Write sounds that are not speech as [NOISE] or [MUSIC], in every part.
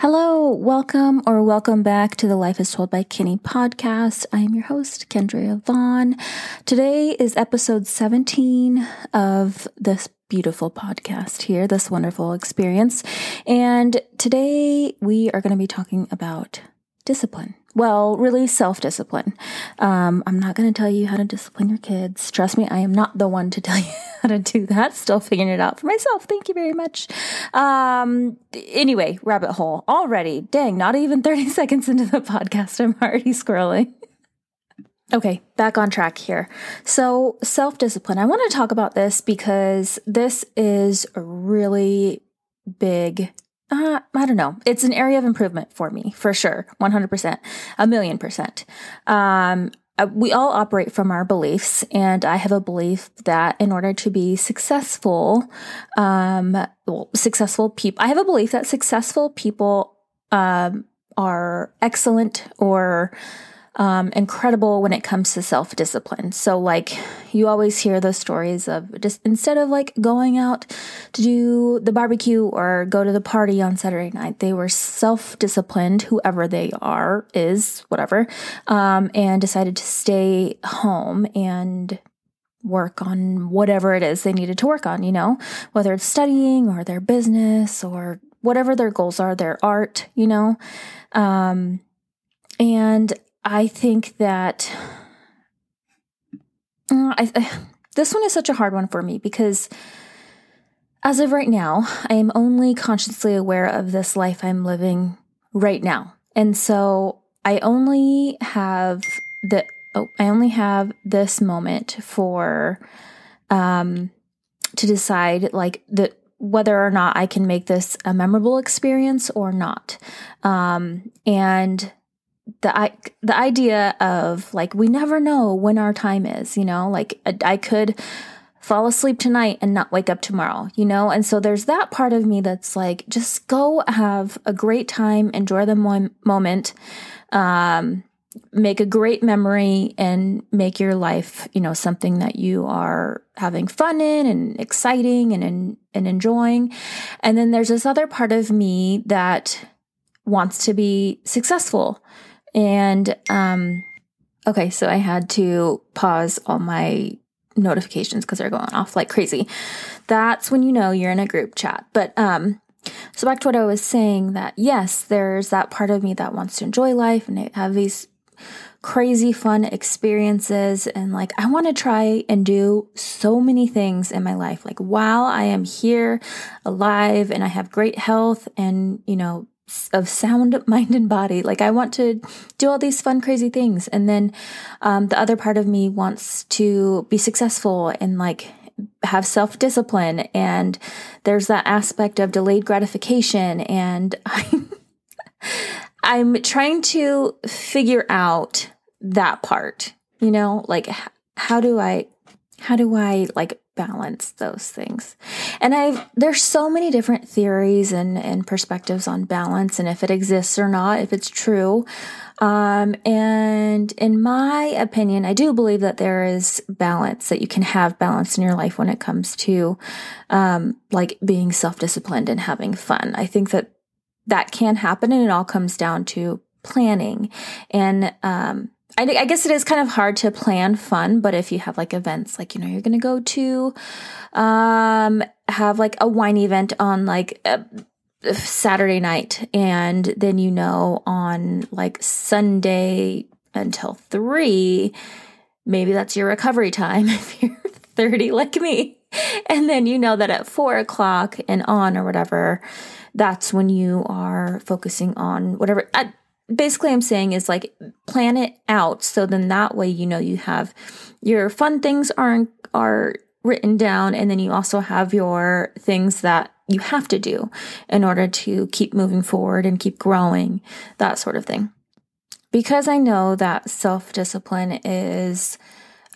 Hello, welcome or welcome back to the Life is Told by Kenny podcast. I am your host, Kendria Vaughn. Today is episode 17 of this beautiful podcast here, this wonderful experience. And today we are going to be talking about discipline. Well, really self discipline. Um, I'm not going to tell you how to discipline your kids. Trust me, I am not the one to tell [LAUGHS] you how to do that. Still figuring it out for myself. Thank you very much. Um, anyway, rabbit hole already. Dang, not even 30 [LAUGHS] seconds into the podcast. I'm already scrolling. Okay, back on track here. So, self discipline. I want to talk about this because this is a really big uh, I don't know. It's an area of improvement for me, for sure. 100%, a million percent. Um, uh, we all operate from our beliefs, and I have a belief that in order to be successful, um, well, successful people, I have a belief that successful people um, are excellent or um, incredible when it comes to self discipline. So, like, you always hear those stories of just instead of like going out to do the barbecue or go to the party on Saturday night, they were self disciplined, whoever they are, is, whatever, um, and decided to stay home and work on whatever it is they needed to work on, you know, whether it's studying or their business or whatever their goals are, their art, you know. Um, and I think that uh, I, this one is such a hard one for me because as of right now, I am only consciously aware of this life I'm living right now. And so I only have the oh, I only have this moment for um to decide like the whether or not I can make this a memorable experience or not. Um and the the idea of like we never know when our time is, you know, like I could fall asleep tonight and not wake up tomorrow, you know? And so there's that part of me that's like just go have a great time, enjoy the mo- moment. Um make a great memory and make your life, you know, something that you are having fun in and exciting and and, and enjoying. And then there's this other part of me that wants to be successful and um, okay, so I had to pause all my notifications because they're going off like crazy. That's when you know you're in a group chat. But um, so back to what I was saying that yes, there's that part of me that wants to enjoy life and have these crazy fun experiences and like I want to try and do so many things in my life like while I am here alive and I have great health and you know of sound [LAUGHS] mind and body. Like i want to do all these fun crazy things. And then um, the other part of me wants to be successful and like have self discipline and there's that aspect of delayed gratification. And [LAUGHS] i'm i'm trying to figure out that part you know? Like how do i how do i like balance those things. And I've there's so many different theories and, and perspectives on balance and if it exists or not, if it's true. Um, and in my opinion, I do believe that there is balance, that you can have balance in your life when it comes to um, like being self-disciplined and having fun. I think that that can happen and it all comes down to planning and um, I, I guess it is kind of hard to plan fun, but if you have like events, like, you know, you're to go to, um, have like a wine event on like a, Saturday night, and then you know on like Sunday until three, maybe that's your recovery time [LAUGHS] if you're 30 like me. And then you know that at four o'clock and on or whatever, that's when you are focusing on whatever. At, basically I'm saying is like plan it out so then that way you know you have your fun things are are written down and then you also have your things that you have to do in order to keep moving forward and keep growing that sort of thing. Because I know that self-discipline is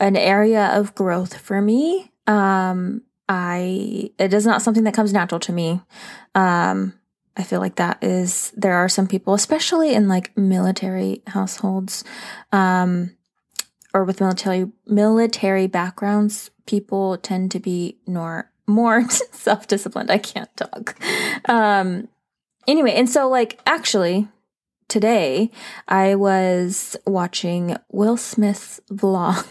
an area of growth for me um I it is not something that comes natural to me. Um I feel like that is there are some people, especially in like military households, um, or with military military backgrounds, people tend to be more [LAUGHS] more self disciplined. I can't talk. Um, anyway, and so like actually today I was watching Will Smith's vlog.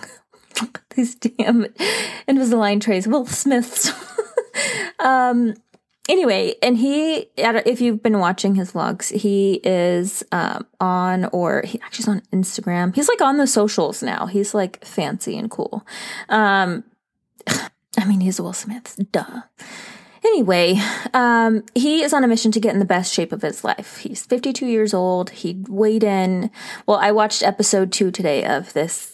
[LAUGHS] These damn Invisalign trays, Will Smith's. [LAUGHS] um, anyway, and he, if you've been watching his vlogs, he is um, on, or he actually's on Instagram. He's like on the socials now. He's like fancy and cool. Um, [SIGHS] I mean, he's Will Smith, duh. Anyway, um, he is on a mission to get in the best shape of his life. He's 52 years old. He weighed in. Well, I watched episode two today of this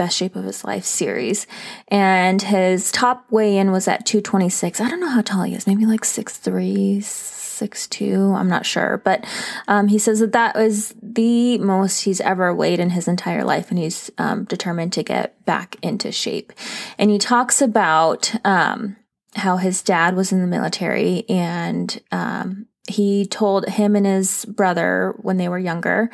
best shape of his life series, and his top weigh in was at 226. I don't know how tall he is, maybe like six three, six two. I'm not sure, but um, he says that that was the most he's ever weighed in his entire life, and he's um, determined to get back into shape. And he talks about um, how his dad was in the military and um, he told him and his brother when they were younger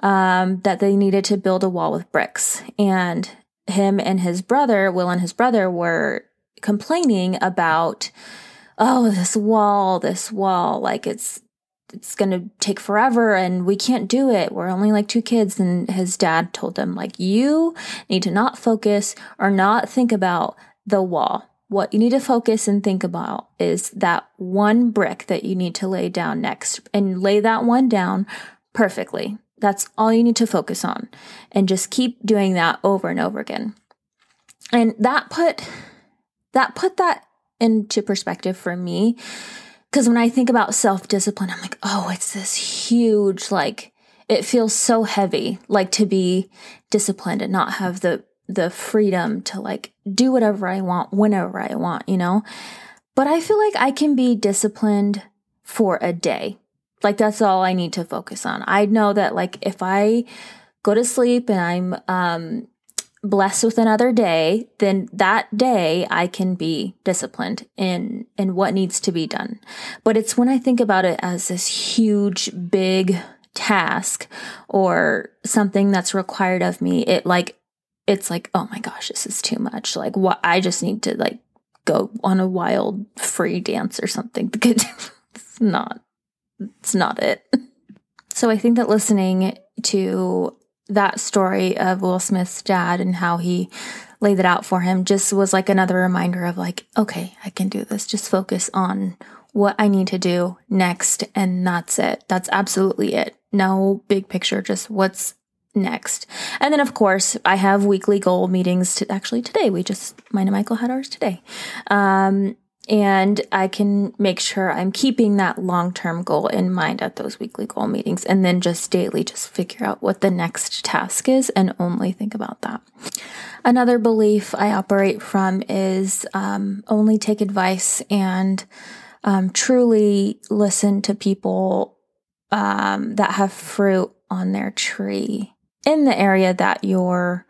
um, that they needed to build a wall with bricks. And him and his brother, Will and his brother, were complaining about, oh, this wall, this wall, like it's it's going to take forever and we can't do it. We're only like two kids. And his dad told them, like, you need to not focus or not think about the wall what you need to focus and think about is that one brick that you need to lay down next and lay that one down perfectly. That's all you need to focus on and just keep doing that over and over again. And that put that put that into perspective for me because when I think about self-discipline, I'm like, "Oh, it's this huge like it feels so heavy like to be disciplined and not have the the freedom to like do whatever I want whenever I want, you know? But I feel like I can be disciplined for a day. Like that's all I need to focus on. I know that like if I go to sleep and I'm um blessed with another day, then that day I can be disciplined in in what needs to be done. But it's when I think about it as this huge big task or something that's required of me, it like it's like, oh my gosh, this is too much. Like, what? I just need to like go on a wild free dance or something [LAUGHS] because it's not, it's not it. So I think that listening to that story of Will Smith's dad and how he laid it out for him just was like another reminder of like, okay, I can do this. Just focus on what I need to do next. And that's it. That's absolutely it. No big picture, just what's next. And then, of course, I have weekly goal meetings. To, actually, today we just mine and Michael had ours today, um, and I can make sure I'm keeping that long term goal in mind at those weekly goal meetings, and then just daily just figure out what the next task is and only think about that. Another belief I operate from is um, only take advice and um, truly listen to people um, that have fruit on their tree in the area that you're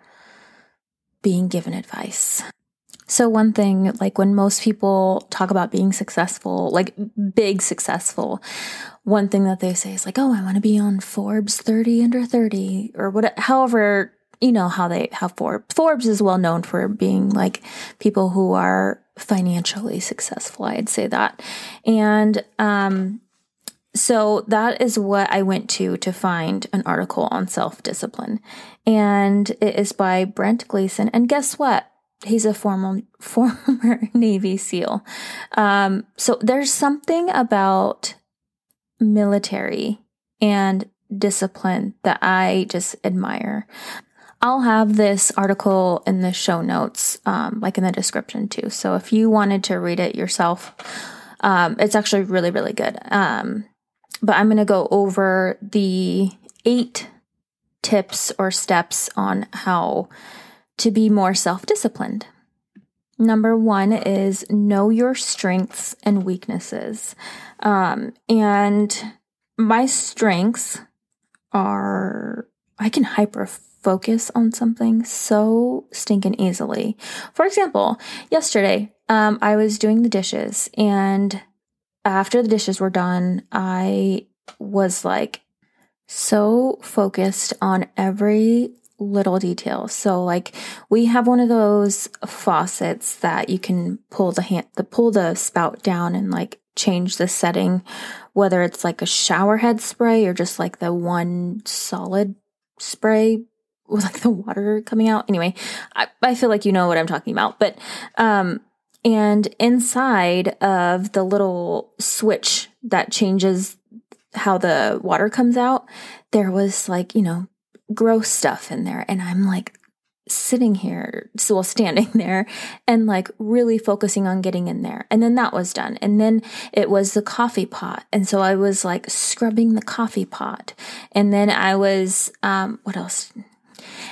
being given advice. So, one thing, like when most people talk about being successful, like big successful, one thing that they say is like, oh, I want to be on Forbes 30 under 30 or whatever, however, you know, how they, how Forbes, Forbes is well known for being like people who are financially successful. I'd say that. And, um, so that is what I went to to find an article on self discipline. And it is by Brent Gleeson. And guess what? He's a former, [LAUGHS] former Navy SEAL. Um, so there's something about military and discipline that I just admire. I'll have this article in the show notes, um, like in the description too. So if you wanted to read it yourself, um, it's actually really, really good. Um, but I'm going to go over the eight tips or steps on how to be more self disciplined. Number one is know your strengths and weaknesses. Um, and my strengths are I can hyper focus on something so stinking easily. For example, yesterday, um, I was doing the dishes and after the dishes were done, I was like so focused on every little detail. So like we have one of those faucets that you can pull the hand the pull the spout down and like change the setting, whether it's like a shower head spray or just like the one solid spray with like the water coming out. Anyway, I, I feel like you know what I'm talking about. But um and inside of the little switch that changes how the water comes out, there was like, you know, gross stuff in there. And I'm like sitting here, so well, standing [LAUGHS] there and like really focusing on getting in there. And then that was done. And then it was the coffee pot. And so I was like scrubbing the coffee pot. And then I was, um, what else?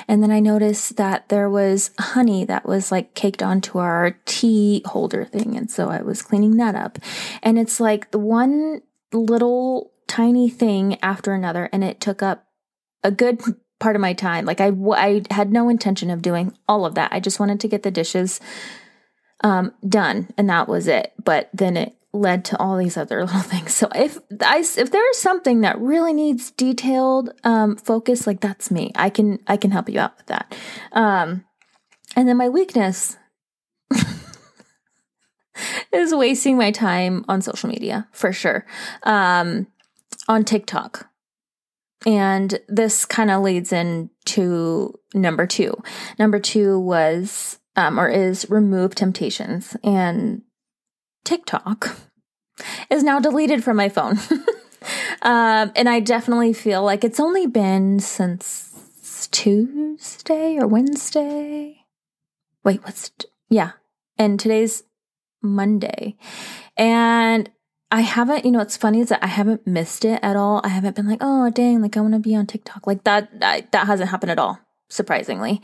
And then I noticed that there was honey that was like caked onto our tea holder thing. And so I was cleaning that up. And it's like the one little tiny thing after another. And it took up a good part of my time. Like I, I had no intention of doing all of that. I just wanted to get the dishes um, done, and that was it. But then it led to all these other [LAUGHS] little things. So if I, if there's something that really needs detailed um, focus, like that's me. I can I can help you out with that. Um, and then my weakness [LAUGHS] is wasting my time on social media for sure. Um, on TikTok. And this kind of leads into number two. Number two was, um, or is remove temptations. And TikTok is now deleted from my phone. [LAUGHS] um, and I definitely feel like it's only been since Tuesday or Wednesday. Wait, what's, t- yeah. And today's Monday. And I haven't, you know, what's funny is that I haven't missed it at all. I haven't been like, oh, dang, like I want to be on TikTok. Like that, that, that hasn't happened at all, surprisingly.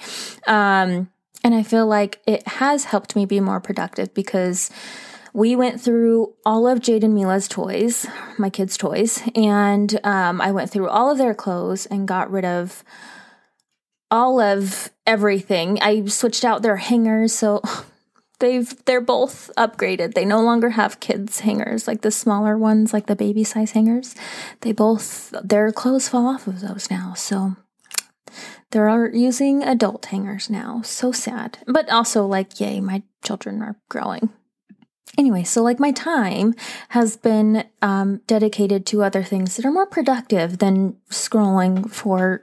Um, and I feel like it has helped me be more productive because we went through all of Jade and Mila's toys, my kids' toys, and um, I went through all of their clothes and got rid of all of everything. I switched out their hangers. So [LAUGHS] they've they're both upgraded. They no longer have kids hangers like the smaller ones, like the baby size hangers. They both their clothes fall off of those now. So they're using adult hangers now. So sad. But also like yay, my children are growing. Anyway, so like my time has been um, dedicated to other things that are more productive than scrolling for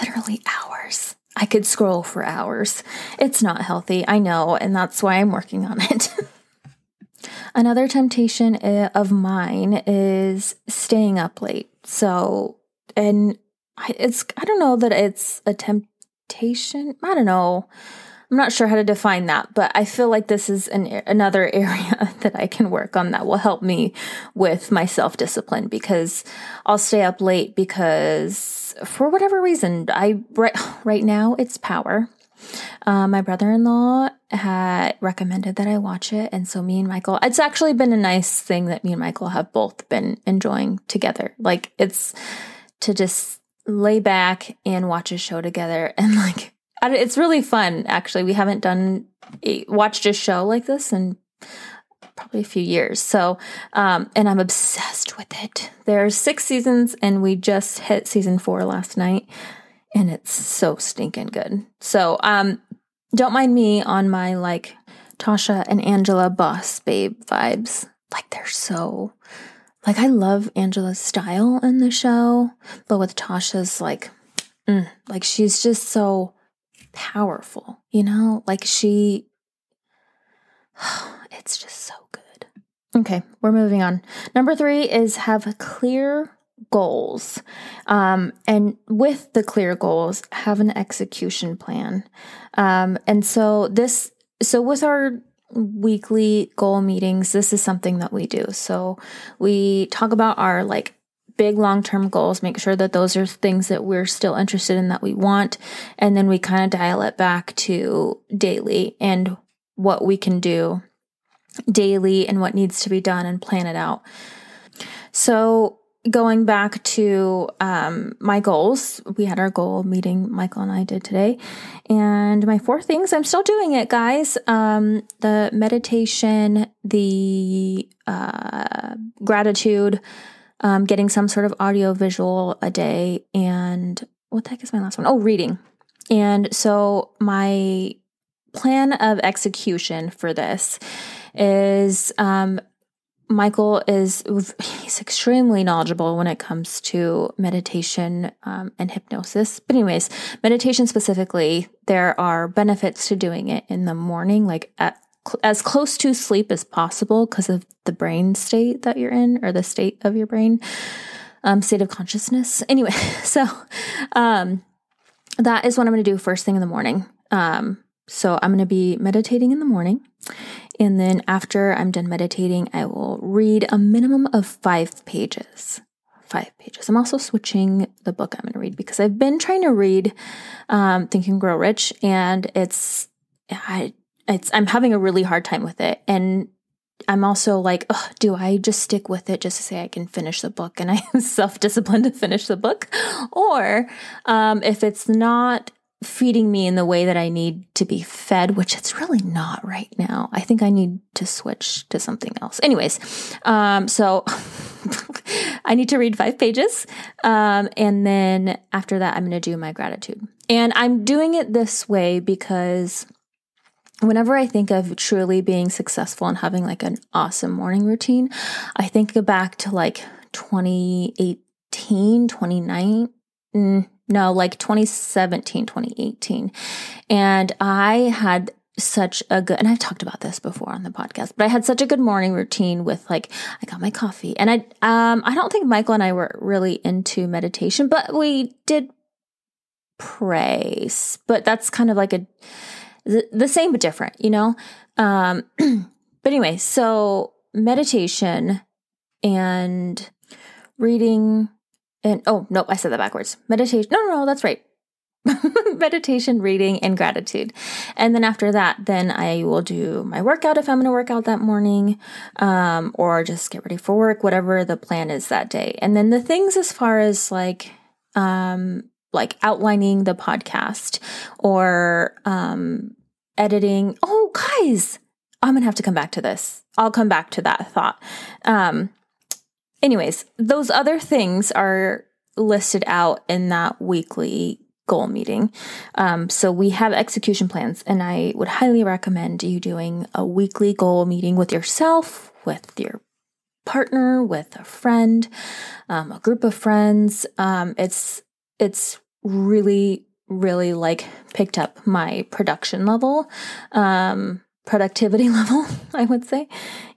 literally hours. I could scroll for hours. It's not healthy, I know, and that's why I'm working on it. [LAUGHS] Another temptation eh, of mine is staying up late. So, and it's, I don't know that it's a temptation. I don't know. I'm not sure how to define that, but I feel like this is an, another [LAUGHS] area that I can work on that will help me with my self discipline because I'll stay up late because for whatever reason, I right, [SIGHS] right now it's power. Uh, my brother in law had recommended that I watch it. And so me and Michael, it's actually been a nice thing that me and Michael have both been enjoying together. Like it's to just lay back and watch a show together [LAUGHS] and like it's really fun, actually. We haven't done a, watched a show like this in probably a few years. So, um, and I'm obsessed with it. There's six seasons, and we just hit season four last night, and it's so stinking good. So, um, don't mind me on my like Tasha and Angela boss babe vibes. Like they're so like I love Angela's style in the show, but with Tasha's like mm, like she's just so powerful, you know? Like she, [SIGHS] it's just so good. Okay, we're moving on. Number three is have clear goals. Um, and with the clear goals, have an execution plan. Um, and so this, so with our weekly goal meetings, this is something that we do. So we talk about our like big long term goals, make sure that those are things that we're still interested in that we want. And then we kind of dial it back to daily and what we can do daily and what needs to be done and plan it out. So, going back to um, my goals, we had our goal meeting, Michael and I did today. And my four things, I'm still doing it, guys. Um, the meditation, the uh, gratitude, um, getting some sort of audio visual a day. And what the heck is my last one? Oh, reading. And so my plan of execution for this is um, Michael is he's extremely knowledgeable when it comes to meditation um, and hypnosis. But anyways, meditation specifically, there are benefits to doing it in the morning, like at, as close to sleep as possible because of the brain state that you're in or the state of your brain, um, state of consciousness. Anyway, [LAUGHS] so um, that is what I'm going to do first thing in the morning. Um, so I'm going to be meditating in the morning. And then after I'm done meditating, I will read a minimum of five pages. Five pages. I'm also switching the book I'm going to read because I've been trying to read um, Think and Grow Rich, and it's I it's I'm having a really hard time with it. And I'm also like, do I just stick with it just to say I can finish the book and I am [LAUGHS] self disciplined to finish the book? Or um, if it's not feeding me in the way that I need to be fed, which it's really not right now. I think I need to switch to something else. Anyways, um, so [LAUGHS] I need to read five pages. Um, and then after that, I'm going to do my gratitude. And I'm doing it this way because whenever I think of truly being successful and having like an awesome morning routine, I think back to like 2018, 2019 no, like 2017, 2018. And I had such a good and I've talked about this before on the podcast, but I had such a good morning routine with like I got my coffee. And I um I don't think Michael and I were really into meditation, but we did pray. But that's kind of like a the same but different, you know? Um [CLEARS THROAT] but anyway, so meditation and reading and oh, nope, I said that backwards. Meditation. No, no, no, that's right. [LAUGHS] meditation, reading, and gratitude. And then after that, then I will do my workout if I'm going to work out that morning, um, or just get ready for work, whatever the plan is that day. And then the things as far as like, um, like outlining the podcast or um, editing. Oh, guys, I'm gonna have to come back to this. I'll come back to that thought. Um, anyways, those other things are listed out in that weekly goal meeting. Um, so we have execution plans, and I would highly recommend you doing a weekly goal meeting with yourself, with your partner, with a friend, um, a group of friends. Um, it's it's really really like picked up my production level. Um, productivity [LAUGHS] level, I would say.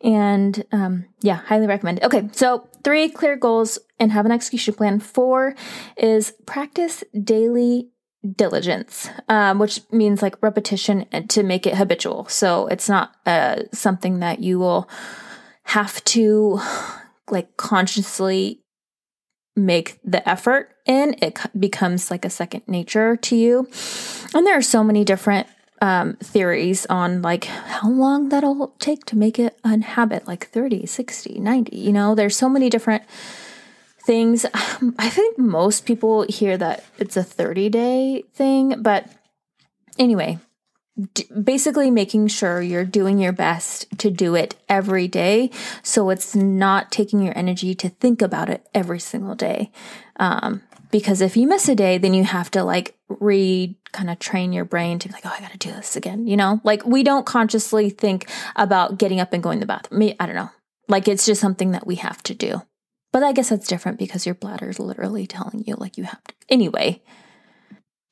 And um, yeah, highly recommend. Okay, so three clear goals and have an execution plan. Four is practice daily diligence, um, which means like repetition and to make it habitual. So it's not uh, something that you will have to like consciously make the effort in. It becomes like a second nature to you. And there are so many different um, theories on like how long that'll take to make it a habit like 30 60 90 you know there's so many different things [SIGHS] i think most people hear that it's a 30 day thing but anyway basically making sure you're doing your best to do it every day so it's not taking your energy to think about it every single day um, because if you miss a day, then you have to like re kind of train your brain to be like, oh, I got to do this again. You know, like we don't consciously think about getting up and going to the bathroom. I don't know. Like it's just something that we have to do. But I guess that's different because your bladder is literally telling you like you have to. Anyway.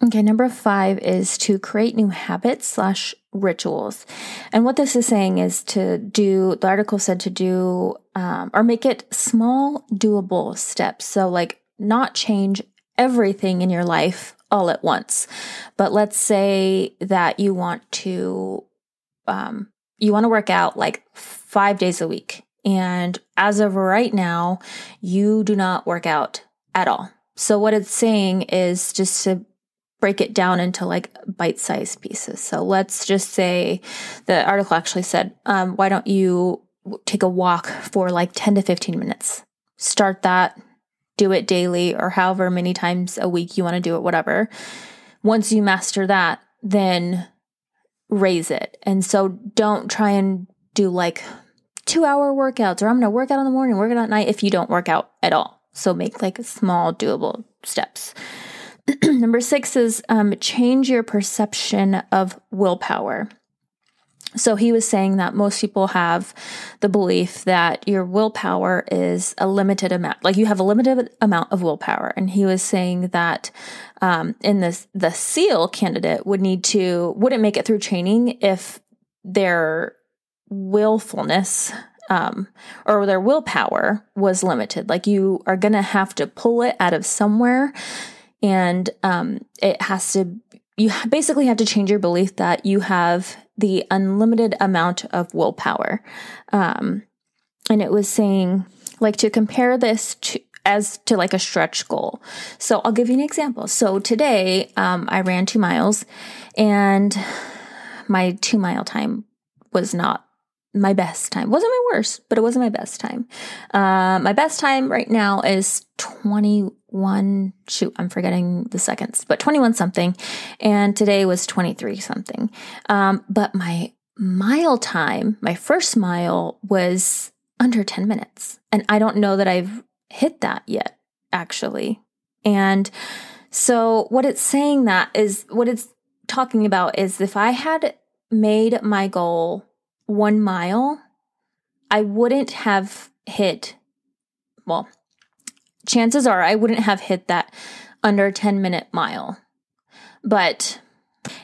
Okay, number five is to create new habits slash rituals. And what this is saying is to do, the article said to do, um, or make it small, doable steps. So, like, not change everything in your life all at once. But let's say that you want to um, you want to work out like five days a week. And as of right now, you do not work out at all. So, what it's saying is just to break it down into like bite sized pieces. So, let's just say the article actually said, um, why don't you take a walk for like 10 to 15 minutes? Start that, do it daily or however many times a week you want to do it, whatever. Once you master that, then raise it. And so don't try and do like two hour workouts or I'm going to work out in the morning, work out at night if you don't work out at all. So make like small, doable steps. [CLEARS THROAT] number six is um, change your perception of willpower. So he was saying that most people have the belief that your willpower is a limited amount, like you have a limited amount of willpower. And he was saying that um, in this, the SEAL candidate would need to wouldn't make it through training if their willfulness um, or their willpower was limited. Like you are going to have to pull it out of somewhere, and um, it has to. You basically have to change your belief that you have the unlimited amount of willpower. Um, and it was saying, like, to compare this to as to like a stretch goal. So I'll give you an example. So today, um, I ran two miles, and my two mile time was not my best time. Wasn't my worst, but it wasn't my best time. Uh, my best time right now is 21. Shoot, I'm forgetting the seconds, but 21 something. And today was 23 something. Um, but my mile time, my first mile was under 10 minutes. And I don't know that I've hit that yet, actually. And so what it's saying that is what it's talking about is if I had made my goal one mile, I wouldn't have hit, well, chances are I wouldn't have hit that under 10 minute mile. But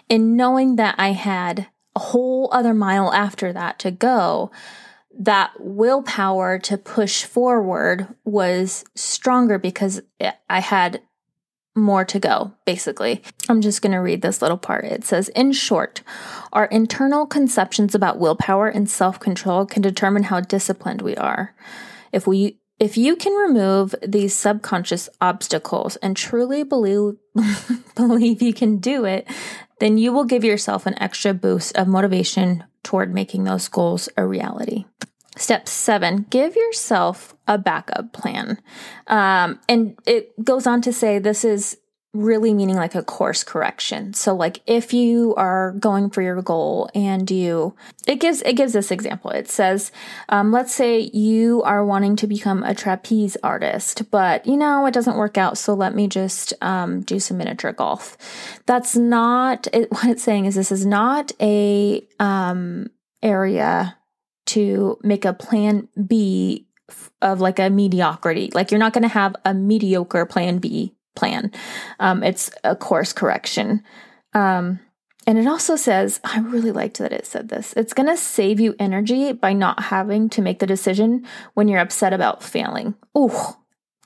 in knowing that I had a whole other mile after that to go, that willpower to push forward was stronger because I had more to go, basically. I'm just going to read this little part. It says, In short, our internal conceptions about willpower and self control can determine how disciplined we are. If we if you can remove these subconscious obstacles and truly believe, [LAUGHS] believe you can do it, then you will give yourself an extra boost of motivation toward making those goals a reality. Step seven, give yourself a backup plan. Um, and it goes on to say this is really meaning like a course correction. So like if you are going for your goal and you it gives it gives this example. It says, um, let's say you are wanting to become a trapeze artist, but you know it doesn't work out. So let me just um, do some miniature golf. That's not it, [LAUGHS] what it's saying. Is this is not a um, area to make a plan B of like a mediocrity. Like you're not going to have a mediocre plan B plan. Um, it's a course correction. Um, and it also says, I really liked that it said this. It's going to save you energy by not having to make the decision when you're upset about failing. Ooh,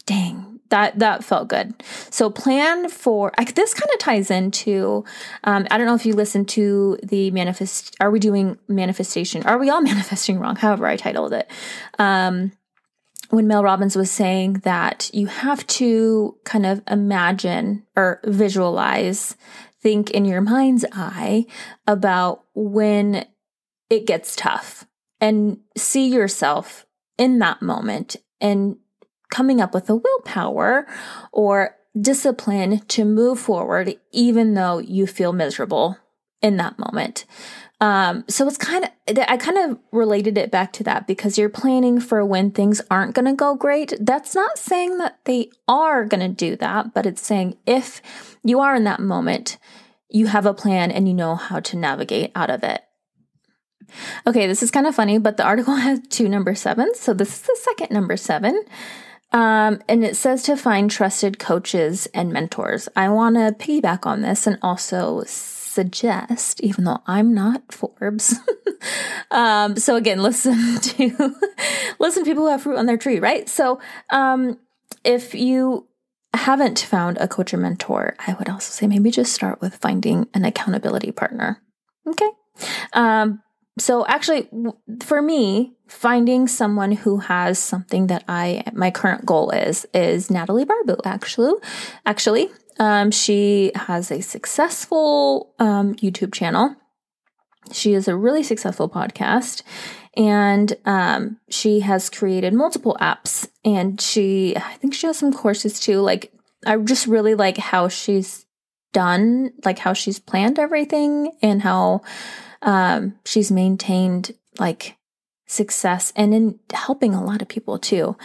dang that that felt good. So plan for I, this kind of ties into. Um, I don't know if you listened to the manifest. Are we doing manifestation? Are we all [LAUGHS] manifesting wrong? However, I titled it. Um, when Mel Robbins was saying that you have to kind of imagine or visualize, think in your mind's eye about when it gets tough and see yourself in that moment and coming up with a willpower or discipline to move forward, even though you feel miserable in that moment. Um, so it's kind of, I kind of related it back to that because you're planning for when things aren't going to go great. That's not saying that they are going to do that, but it's saying if you are in that moment, you have a plan and you know how to navigate out of it. Okay, this is kind of funny, but the article [LAUGHS] has two number sevens. So this is the second number seven. Um, and it says to find trusted coaches and mentors. I want to piggyback on this and also suggest, even though I'm not Forbes. [LAUGHS] um, so again, listen [LAUGHS] to listen to people who have fruit on their tree, right? So um, if you haven't found a coach or mentor, I would also say maybe just start with finding an accountability partner. Okay. Um, so actually for me finding someone who has something that i my current goal is is natalie barbu actually. Actually um, she has a successful um, youtube channel. She is a really successful podcast and um, she has created multiple apps and she i think she has some courses too. Like i just really like how she's done like how she's planned everything and how um, she's maintained like success and in helping a lot of people too.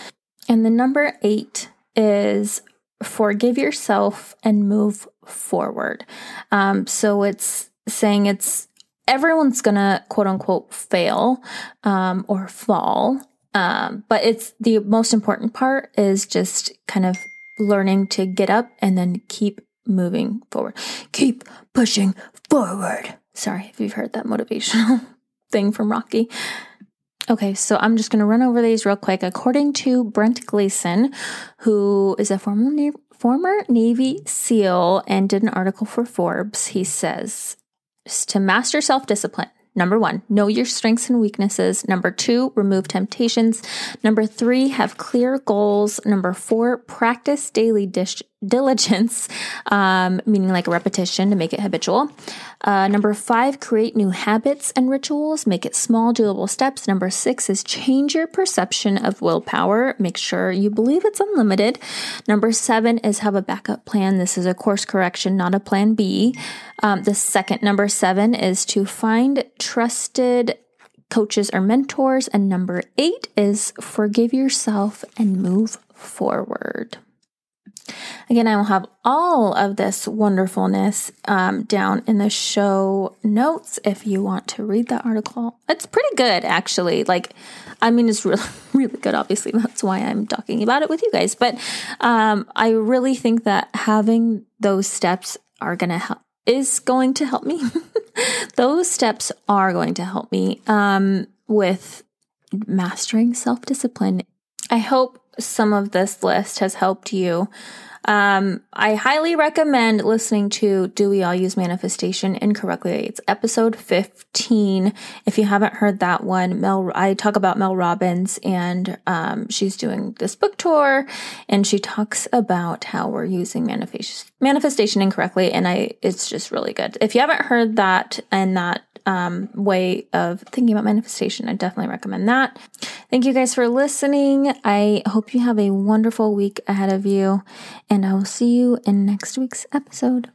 And the number eight is forgive yourself and move forward. Um, so it's saying it's everyone's gonna quote unquote fail um, or fall. Um, but it's the most important part is just kind of learning to get up and then keep moving forward. Keep pushing forward. Sorry if you've heard that motivational [LAUGHS] thing from Rocky. Okay, so I'm just going to run over these real quick. According to Brent Gleeson, who is a former former Navy SEAL and did an article for Forbes, he says to master self discipline, Number one, know your strengths and weaknesses. Number two, remove temptations. Number three, have clear goals. Number four, practice daily dish- diligence, [LAUGHS] um, meaning like repetition to make it habitual. Uh, number five, create new habits and rituals. Make it small, doable steps. Number six is change your perception of willpower. Make sure you believe it's unlimited. Number seven is have a backup plan. This is a course correction, not a plan B. Um, the second number seven is to find trusted coaches or mentors. And number eight is forgive yourself and move forward. Again, I will have all of this wonderfulness um, down in the show notes if you want to read that article. It's pretty good, actually. Like, I mean, it's really, [LAUGHS] really good. Obviously, that's why I'm talking about it with you guys. But um, I really think that having those steps are going to help is going to help me. [LAUGHS] Those steps are going to help me um, with mastering self discipline. I hope some of this list has helped you um, I highly recommend listening to Do We All Use Manifestation Incorrectly? It's episode 15. If you haven't heard that one, Mel, I talk about Mel Robbins and, um, she's doing this book tour and she talks about how we're using manifestation, manifestation incorrectly. And I, it's just really good. If you haven't heard that and that um, way of thinking about manifestation. I definitely recommend that. Thank you guys for listening. I hope you have a wonderful week ahead of you, and I will see you in next week's episode.